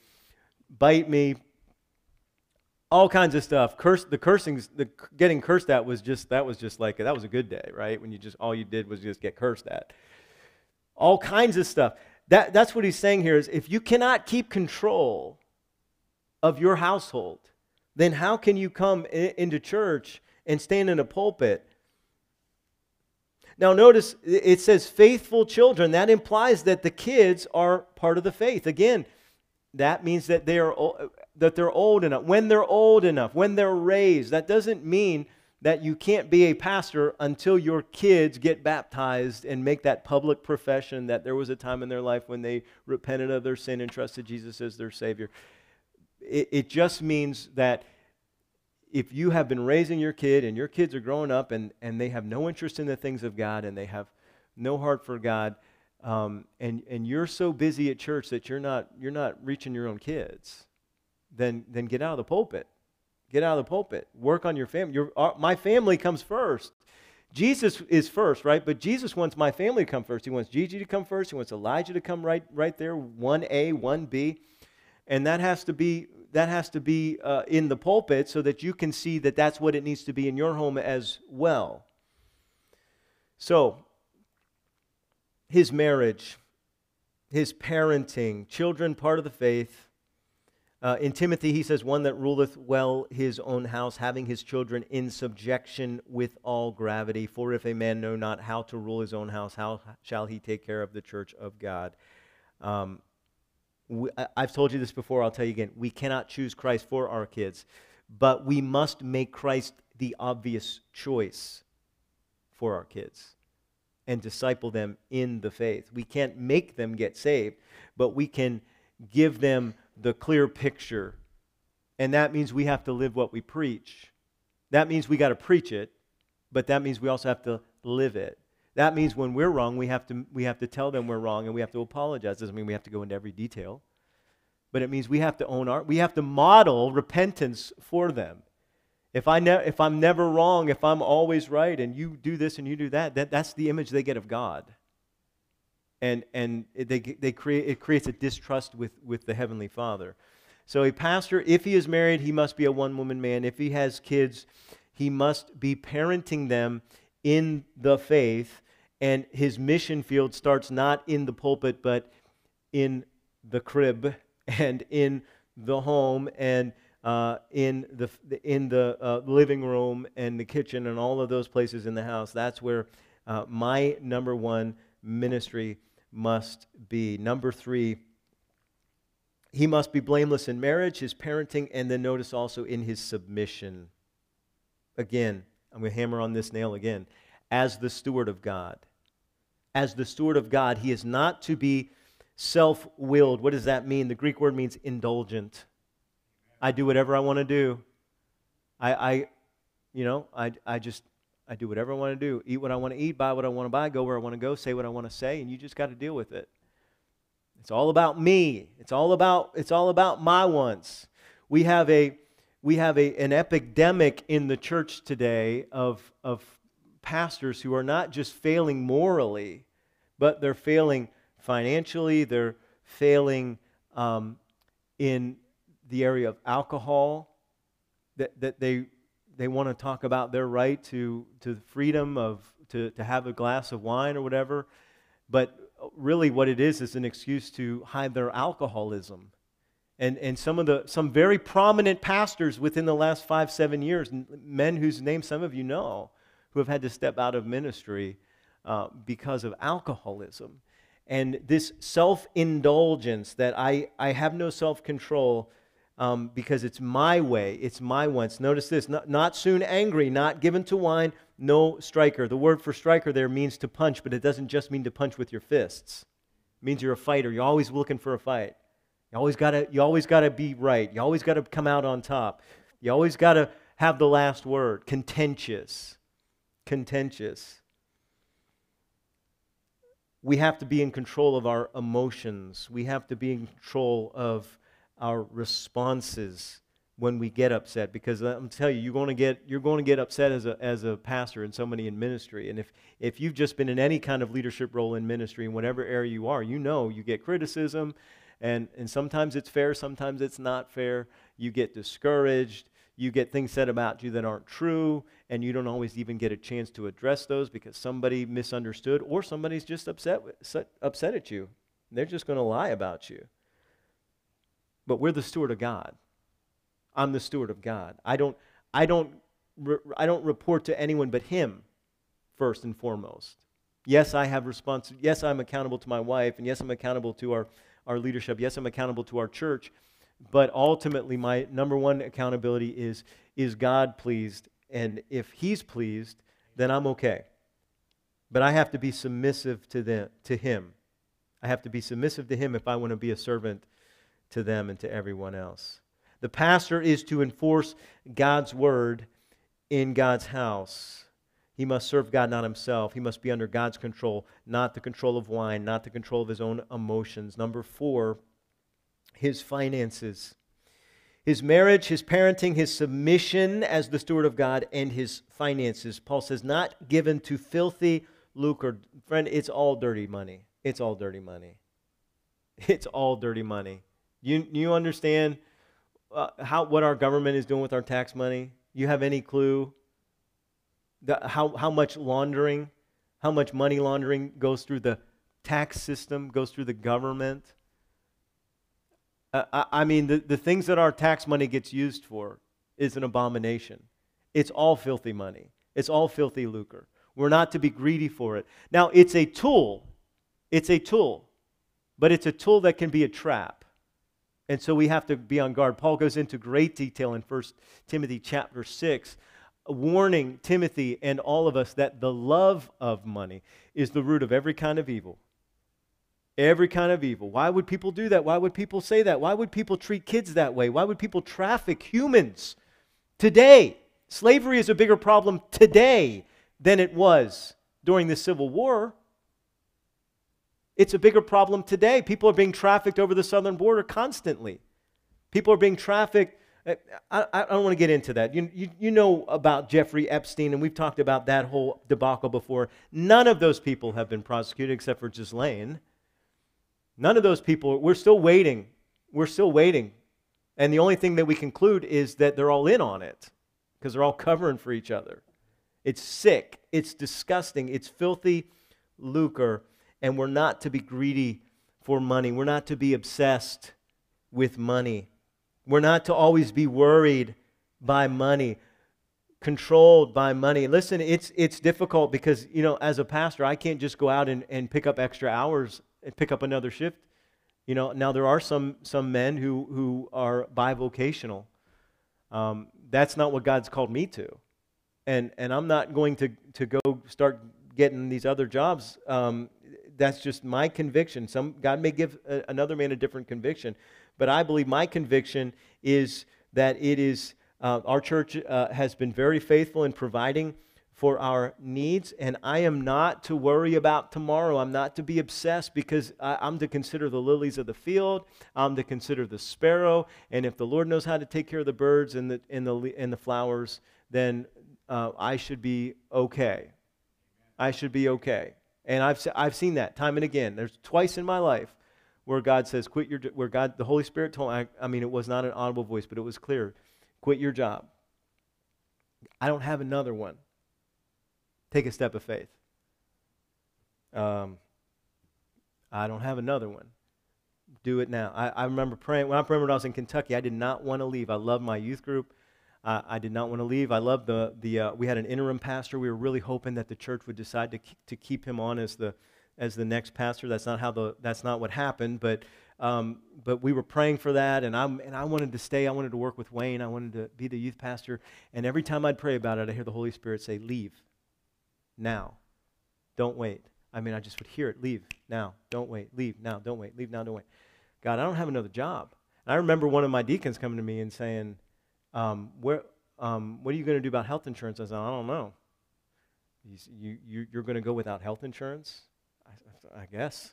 bite me, all kinds of stuff. Curse the cursing, the getting cursed at was just that was just like that was a good day, right? When you just all you did was just get cursed at. All kinds of stuff. That, that's what he's saying here is if you cannot keep control of your household, then how can you come in, into church and stand in a pulpit? Now, notice it says faithful children. That implies that the kids are part of the faith. Again, that means that they are that they're old enough. When they're old enough, when they're raised, that doesn't mean that you can't be a pastor until your kids get baptized and make that public profession that there was a time in their life when they repented of their sin and trusted Jesus as their Savior. It, it just means that if you have been raising your kid and your kids are growing up and, and they have no interest in the things of God and they have no heart for God, um, and, and you're so busy at church that you're not, you're not reaching your own kids, then, then get out of the pulpit Get out of the pulpit. Work on your family. Your, our, my family comes first. Jesus is first, right? But Jesus wants my family to come first. He wants Gigi to come first. He wants Elijah to come right, right there, 1A, 1B. And that has to be, that has to be uh, in the pulpit so that you can see that that's what it needs to be in your home as well. So, his marriage, his parenting, children part of the faith, uh, in Timothy, he says, One that ruleth well his own house, having his children in subjection with all gravity. For if a man know not how to rule his own house, how shall he take care of the church of God? Um, we, I, I've told you this before, I'll tell you again. We cannot choose Christ for our kids, but we must make Christ the obvious choice for our kids and disciple them in the faith. We can't make them get saved, but we can give them the clear picture. And that means we have to live what we preach. That means we got to preach it, but that means we also have to live it. That means when we're wrong, we have to, we have to tell them we're wrong and we have to apologize. Doesn't mean we have to go into every detail, but it means we have to own our, we have to model repentance for them. If, I ne- if I'm never wrong, if I'm always right, and you do this and you do that, that that's the image they get of God and, and they, they create, it creates a distrust with, with the Heavenly Father. So, a pastor, if he is married, he must be a one woman man. If he has kids, he must be parenting them in the faith. And his mission field starts not in the pulpit, but in the crib and in the home and uh, in the, in the uh, living room and the kitchen and all of those places in the house. That's where uh, my number one ministry must be. Number three, he must be blameless in marriage, his parenting, and then notice also in his submission. Again, I'm going to hammer on this nail again. As the steward of God. As the steward of God, he is not to be self willed. What does that mean? The Greek word means indulgent. I do whatever I want to do. I, I you know, I, I just I do whatever I want to do, eat what I want to eat, buy what I want to buy, go where I want to go, say what I want to say, and you just got to deal with it. It's all about me. It's all about it's all about my wants. We have a we have a, an epidemic in the church today of, of pastors who are not just failing morally, but they're failing financially, they're failing um, in the area of alcohol, that, that they they want to talk about their right to, to freedom of to, to have a glass of wine or whatever. But really what it is is an excuse to hide their alcoholism. And, and some of the some very prominent pastors within the last five, seven years, men whose names some of you know, who have had to step out of ministry uh, because of alcoholism. And this self indulgence that I, I have no self control um, because it's my way, it's my wants. Notice this not, not soon angry, not given to wine, no striker. The word for striker there means to punch, but it doesn't just mean to punch with your fists. It means you're a fighter. You're always looking for a fight. You always gotta, you always gotta be right. You always gotta come out on top. You always gotta have the last word. Contentious. Contentious. We have to be in control of our emotions. We have to be in control of our responses when we get upset because I'm telling you, you're going to get, you're going to get upset as a, as a pastor and somebody in ministry. And if, if you've just been in any kind of leadership role in ministry, in whatever area you are, you know you get criticism. And, and sometimes it's fair, sometimes it's not fair. You get discouraged. You get things said about you that aren't true. And you don't always even get a chance to address those because somebody misunderstood or somebody's just upset, upset at you. They're just going to lie about you. But we're the steward of God. I'm the steward of God. I don't, I don't, I don't report to anyone but Him first and foremost. Yes, I have responsibility. Yes, I'm accountable to my wife, and yes, I'm accountable to our, our leadership. Yes, I'm accountable to our church. But ultimately, my number one accountability is is God pleased? And if He's pleased, then I'm okay. But I have to be submissive to, them, to Him. I have to be submissive to Him if I want to be a servant to them and to everyone else. The pastor is to enforce God's word in God's house. He must serve God, not himself. He must be under God's control, not the control of wine, not the control of his own emotions. Number four, his finances. His marriage, his parenting, his submission as the steward of God, and his finances. Paul says, not given to filthy lucre. Friend, it's all dirty money. It's all dirty money. It's all dirty money. You, you understand uh, how, what our government is doing with our tax money? You have any clue how, how much laundering, how much money laundering goes through the tax system, goes through the government? Uh, I, I mean, the, the things that our tax money gets used for is an abomination. It's all filthy money, it's all filthy lucre. We're not to be greedy for it. Now, it's a tool. It's a tool, but it's a tool that can be a trap. And so we have to be on guard. Paul goes into great detail in 1 Timothy chapter 6, warning Timothy and all of us that the love of money is the root of every kind of evil. Every kind of evil. Why would people do that? Why would people say that? Why would people treat kids that way? Why would people traffic humans today? Slavery is a bigger problem today than it was during the Civil War. It's a bigger problem today. People are being trafficked over the southern border constantly. People are being trafficked. I, I, don't want to get into that. You, you, you know about Jeffrey Epstein, and we've talked about that whole debacle before. None of those people have been prosecuted except for Ghislaine. None of those people, we're still waiting. We're still waiting. And the only thing that we conclude is that they're all in on it because they're all covering for each other. It's sick. It's disgusting. It's filthy lucre. And we're not to be greedy for money. We're not to be obsessed with money. We're not to always be worried by money, controlled by money. Listen, it's, it's difficult because, you know, as a pastor, I can't just go out and, and pick up extra hours and pick up another shift. You know, now there are some some men who who are bivocational. Um, that's not what God's called me to, and and I'm not going to to go start getting these other jobs. Um, that's just my conviction. Some God may give a, another man a different conviction, but I believe my conviction is that it is uh, our church uh, has been very faithful in providing for our needs, and I am not to worry about tomorrow. I'm not to be obsessed because I, am to consider the lilies of the field. I'm to consider the sparrow, and if the Lord knows how to take care of the birds and the and the and the flowers, then uh, I should be okay. I should be okay. And I've I've seen that time and again. There's twice in my life where God says, "Quit your," where God, the Holy Spirit told me. I, I mean, it was not an audible voice, but it was clear. Quit your job. I don't have another one take a step of faith. Um, I don't have another one. Do it now. I, I remember praying when I remember when I was in Kentucky. I did not want to leave. I loved my youth group. Uh, I did not want to leave. I loved the the. Uh, we had an interim pastor. We were really hoping that the church would decide to keep, to keep him on as the as the next pastor. That's not how the that's not what happened. But um, but we were praying for that, and I'm, and I wanted to stay. I wanted to work with Wayne. I wanted to be the youth pastor. And every time I'd pray about it, I hear the Holy Spirit say, "Leave." now. Don't wait. I mean, I just would hear it leave now, don't wait, leave now, don't wait, leave now, don't wait. God, I don't have another job. And I remember one of my deacons coming to me and saying, um, where, um, What are you going to do about health insurance? I said, I don't know. You, you, you're going to go without health insurance? I, I guess.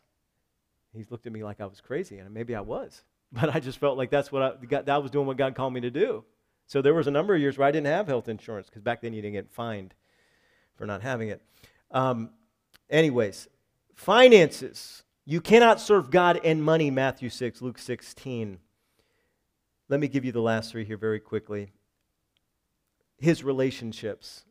He looked at me like I was crazy, and maybe I was. *laughs* But I just felt like that's what I, God, that was doing what God called me to do. So there was a number of years where I didn't have health insurance because back then you didn't get fined for not having it. Um, anyways, finances. You cannot serve God and money, Matthew 6, Luke 16. Let me give you the last three here very quickly. His relationships.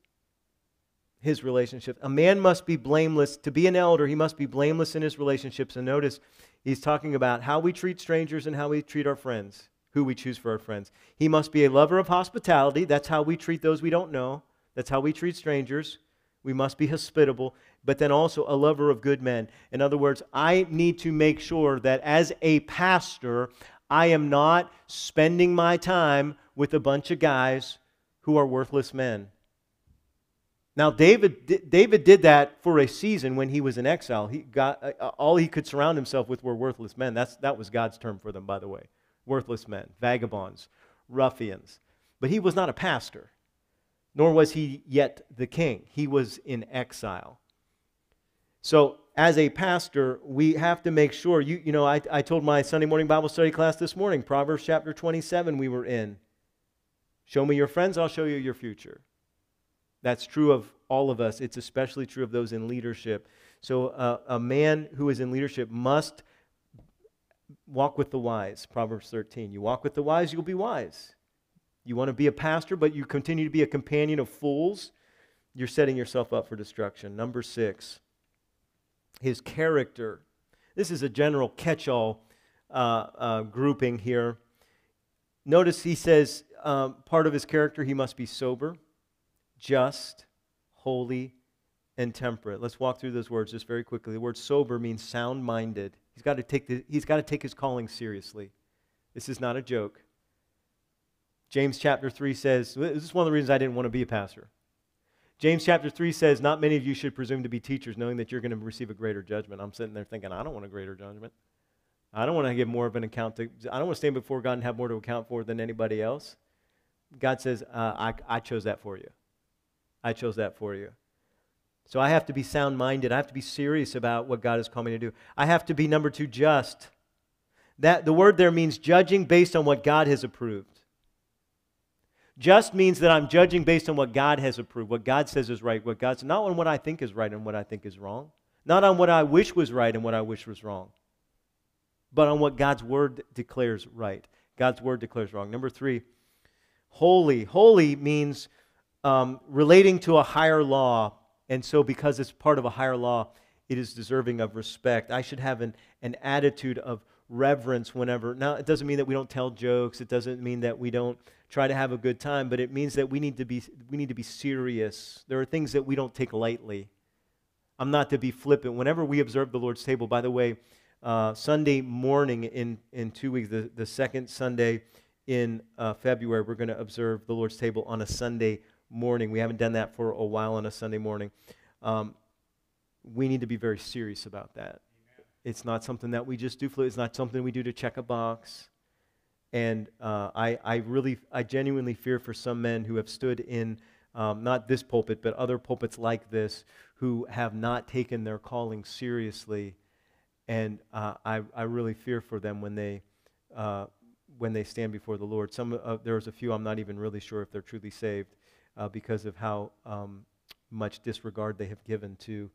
His relationships. A man must be blameless. To be an elder, he must be blameless in his relationships. And notice, he's talking about how we treat strangers and how we treat our friends, who we choose for our friends. He must be a lover of hospitality. That's how we treat those we don't know, that's how we treat strangers. We must be hospitable, but then also a lover of good men. In other words, I need to make sure that as a pastor, I am not spending my time with a bunch of guys who are worthless men. Now, David, David did that for a season when he was in exile. He got, uh, uh, all he could surround himself with were worthless men. That's, that was God's term for them, by the way. Worthless men, vagabonds, ruffians. But he was not a pastor, nor was he yet the king. He was in exile. So, as a pastor, we have to make sure. You, you know, I, I told my Sunday morning Bible study class this morning, Proverbs chapter 27, we were in. Show me your friends, I'll show you your future. That's true of all of us. It's especially true of those in leadership. So, uh, a man who is in leadership must walk with the wise. Proverbs 13. You walk with the wise, you'll be wise. You want to be a pastor, but you continue to be a companion of fools, you're setting yourself up for destruction. Number six, his character. This is a general catch all uh, uh, grouping here. Notice he says um, part of his character, he must be sober just, holy, and temperate. Let's walk through those words just very quickly. The word sober means sound minded. He's got to take, the, he's got to take his calling seriously. This is not a joke. James chapter 3 says, this is one of the reasons I didn't want to be a pastor. James chapter 3 says, Not many of you should presume to be teachers, knowing that you're going to receive a greater judgment. I'm sitting there thinking, I don't want a greater judgment. I don't want to give more of an account to, I don't want to stand before God and have more to account for than anybody else. God says, uh, I, I chose that for you. I chose that for you. So I have to be sound minded. I have to be serious about what God has called me to do. I have to be, number two, just. That, the word there means judging based on what God has approved. Just means that I'm judging based on what God has approved, what God says is right, what God's not on what I think is right and what I think is wrong, not on what I wish was right and what I wish was wrong, but on what God's word declares right. God's word declares wrong. Number three, holy. Holy means um, relating to a higher law. And so, because it's part of a higher law, it is deserving of respect. I should have an, an attitude of reverence whenever. Now, it doesn't mean that we don't tell jokes. It doesn't mean that we don't try to have a good time, but it means that we need to be, we need to be serious. There are things that we don't take lightly. I'm not to be flippant. Whenever we observe the Lord's table, by the way, uh, Sunday morning in, in two weeks, the, the second Sunday in uh, February, we're going to observe the Lord's table on a Sunday morning. We haven't done that for a while on a Sunday morning. Um, we need to be very serious about that. Amen. It's not something that we just do. It's not something we do to check a box. And uh, I, I really, I genuinely fear for some men who have stood in um, not this pulpit, but other pulpits like this, who have not taken their calling seriously. And uh, I, I really fear for them when they, uh, when they stand before the Lord. Some, uh, there's a few I'm not even really sure if they're truly saved uh, because of how um, much disregard they have given to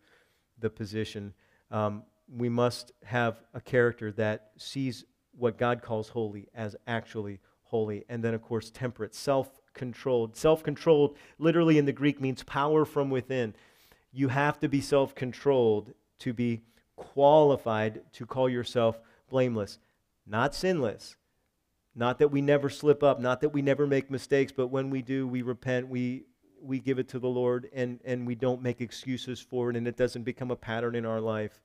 the position. Um, we must have a character that sees what God calls holy as actually holy. And then, of course, temperate, self controlled. Self controlled, literally in the Greek, means power from within. You have to be self controlled to be qualified to call yourself blameless, not sinless. Not that we never slip up, not that we never make mistakes, but when we do, we repent, we, we give it to the Lord, and, and we don't make excuses for it, and it doesn't become a pattern in our life.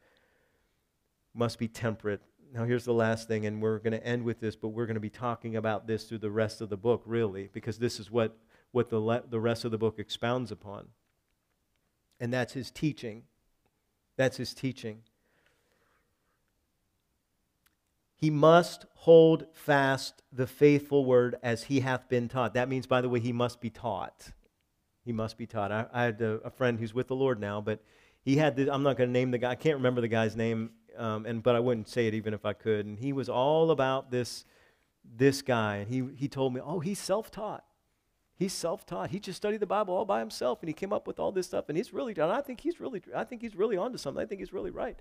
Must be temperate. Now, here's the last thing, and we're going to end with this, but we're going to be talking about this through the rest of the book, really, because this is what, what the, le- the rest of the book expounds upon. And that's his teaching. That's his teaching. He must hold fast the faithful word as he hath been taught. That means, by the way, he must be taught. He must be taught. I, I had a, a, friend who's with the Lord now, but he had this, I'm not going to name the guy, I can't remember the guy's name, um, and, but I wouldn't say it even if I could. And he was all about this, this guy. And he, he told me, oh, he's self taught. He's self taught. He just studied the Bible all by himself, and he came up with all this stuff. And he's really, and I think he's really, I think he's really onto something. I think he's really right.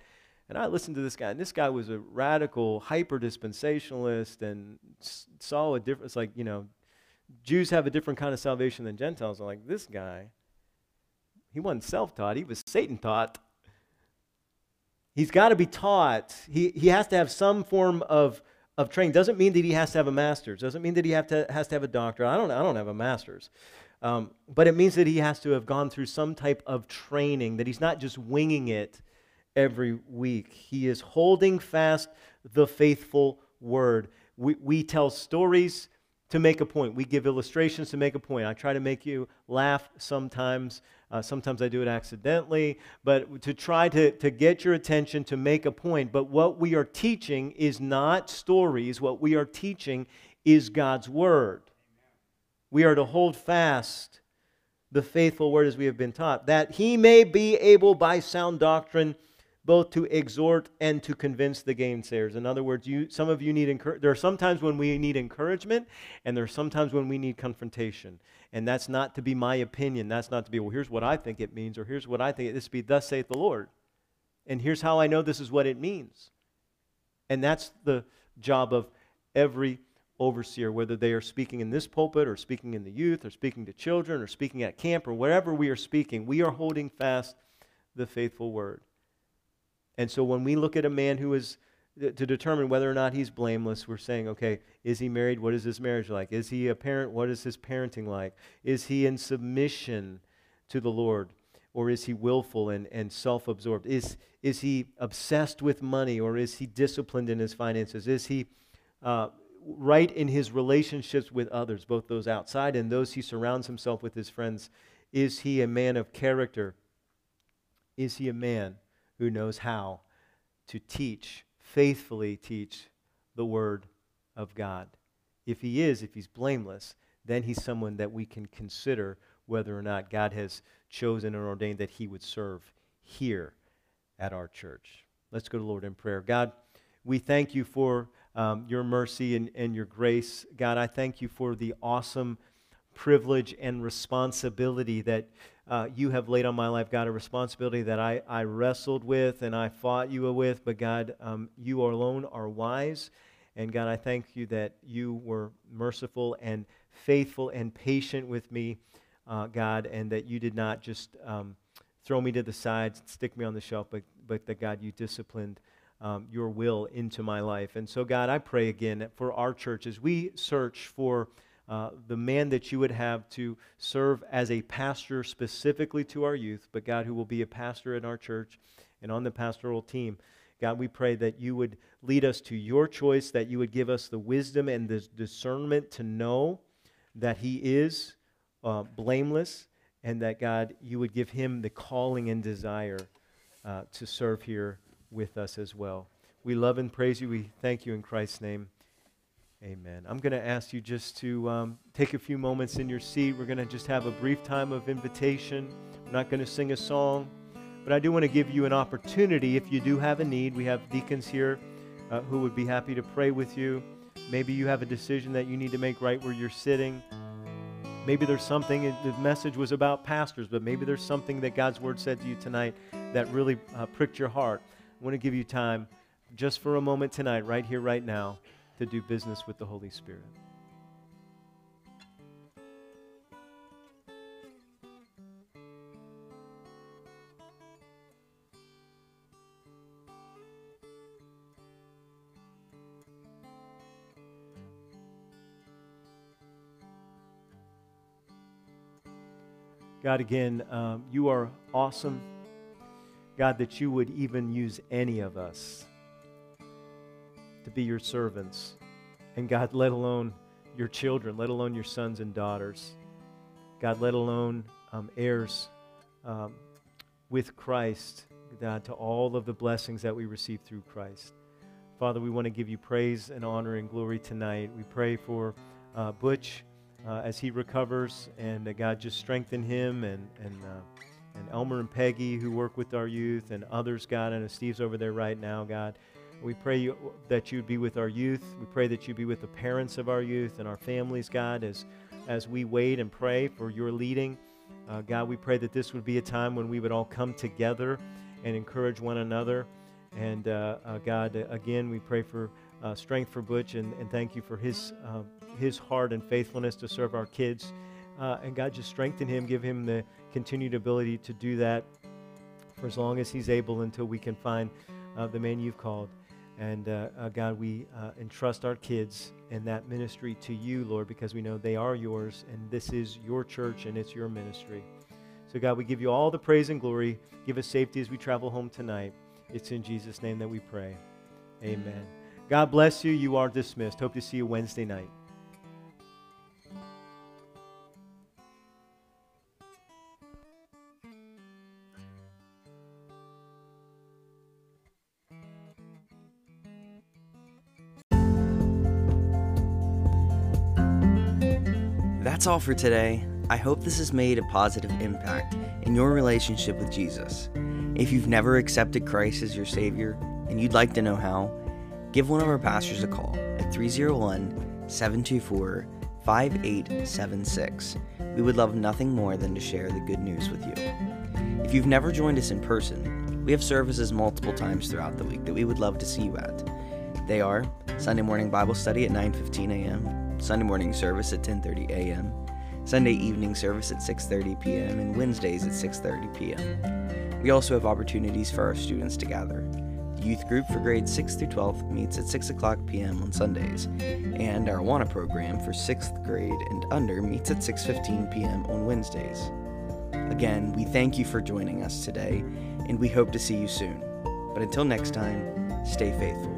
And I listened to this guy, and this guy was a radical, hyper dispensationalist and saw a difference. Like, you know, Jews have a different kind of salvation than Gentiles. I'm like, this guy, he wasn't self taught, he was Satan taught. He's got to be taught. He, he has to have some form of, of training. Doesn't mean that he has to have a master's. Doesn't mean that he have to, has to have a doctorate. I don't, I don't have a master's. Um, but it means that he has to have gone through some type of training, that he's not just winging it every week. He is holding fast the faithful word. We, we tell stories to make a point. We give illustrations to make a point. I try to make you laugh sometimes. Uh, sometimes I do it accidentally, but to try to, to get your attention to make a point. But what we are teaching is not stories. What we are teaching is God's word. We are to hold fast the faithful word as we have been taught, that he may be able by sound doctrine both to exhort and to convince the gainsayers. In other words, you, some of you need encouragement. There are sometimes when we need encouragement, and there are sometimes when we need confrontation. And that's not to be my opinion. That's not to be, well, here's what I think it means, or here's what I think. This be, thus saith the Lord. And here's how I know this is what it means. And that's the job of every overseer, whether they are speaking in this pulpit or speaking in the youth or speaking to children or speaking at camp or wherever we are speaking, we are holding fast the faithful word. And so when we look at a man who is to determine whether or not he's blameless, we're saying, okay, is he married? What is his marriage like? Is he a parent? What is his parenting like? Is he in submission to the Lord? Or is he willful and, and self absorbed? Is, is he obsessed with money or is he disciplined in his finances? Is he uh, right in his relationships with others, both those outside and those he surrounds himself with his friends? Is he a man of character? Is he a man who knows how to teach, faithfully teach the Word of God. If he is, if he's blameless, then he's someone that we can consider whether or not God has chosen and ordained that he would serve here at our church. Let's go to Lord in prayer. God, we thank you for um, your mercy and, and your grace. God, I thank you for the awesome privilege and responsibility that uh, you have laid on my life, God, a responsibility that I, I wrestled with and I fought you with, but God, um, you alone are wise. And God, I thank you that you were merciful and faithful and patient with me, uh, God, and that you did not just um, throw me to the sides, stick me on the shelf, but, but that, God, you disciplined um, your will into my life. And so, God, I pray again for our church as we search for uh, the man that you would have to serve as a pastor specifically to our youth, but God, who will be a pastor in our church and on the pastoral team. God, we pray that you would lead us to your choice, that you would give us the wisdom and the discernment to know that he is uh, blameless, and that, God, you would give him the calling and desire uh, to serve here with us as well. We love and praise you. We thank you in Christ's name. Amen. I'm going to ask you just to um, take a few moments in your seat. We're going to just have a brief time of invitation. I'm not going to sing a song, but I do want to give you an opportunity if you do have a need. We have deacons here uh, who would be happy to pray with you. Maybe you have a decision that you need to make right where you're sitting. Maybe there's something, the message was about pastors, but maybe there's something that God's word said to you tonight that really uh, pricked your heart. I want to give you time just for a moment tonight, right here, right now to do business with the Holy Spirit. God, again, um, you are awesome. God, that you would even use any of us to be your servants. And God, let alone your children, let alone your sons and daughters. God, let alone um, heirs um, with Christ, God, to all of the blessings that we receive through Christ. Father, we want to give you praise and honor and glory tonight. We pray for uh, Butch uh, as he recovers, and uh, God, just strengthen him and, and, uh, and Elmer and Peggy who work with our youth and others, God. and Steve's over there right now, God. We pray you, that you'd be with our youth. We pray that you'd be with the parents of our youth and our families, God, as, as we wait and pray for your leading. Uh, God, we pray that this would be a time when we would all come together and encourage one another. And uh, uh, God, again, we pray for uh, strength for Butch and, and thank you for his, uh, his heart and faithfulness to serve our kids. Uh, and God, just strengthen him, give him the continued ability to do that for as long as he's able until we can find the man you've called. And uh, uh, God, we uh, entrust our kids and that ministry to you, Lord, because we know they are yours and this is your church and it's your ministry. So, God, we give you all the praise and glory. Give us safety as we travel home tonight. It's in Jesus' name that we pray. Amen. God bless you. You are dismissed. Hope to see you Wednesday night. That's all for today. I hope this has made a positive impact in your relationship with Jesus. If you've never accepted Christ as your Savior and you'd like to know how, give one of our pastors a call at 301 724 5876. We would love nothing more than to share the good news with you. If you've never joined us in person, we have services multiple times throughout the week that we would love to see you at. They are Sunday morning Bible study at 9:15 a.m., Sunday morning service at 10:30 a.m., Sunday evening service at 6:30 p.m., and Wednesdays at 6:30 p.m. We also have opportunities for our students to gather. The youth group for grades 6 through 12 meets at 6 o'clock p.m. on Sundays, and our AWANA program for 6th grade and under meets at 6:15 p.m. on Wednesdays. Again, we thank you for joining us today, and we hope to see you soon. But until next time, stay faithful.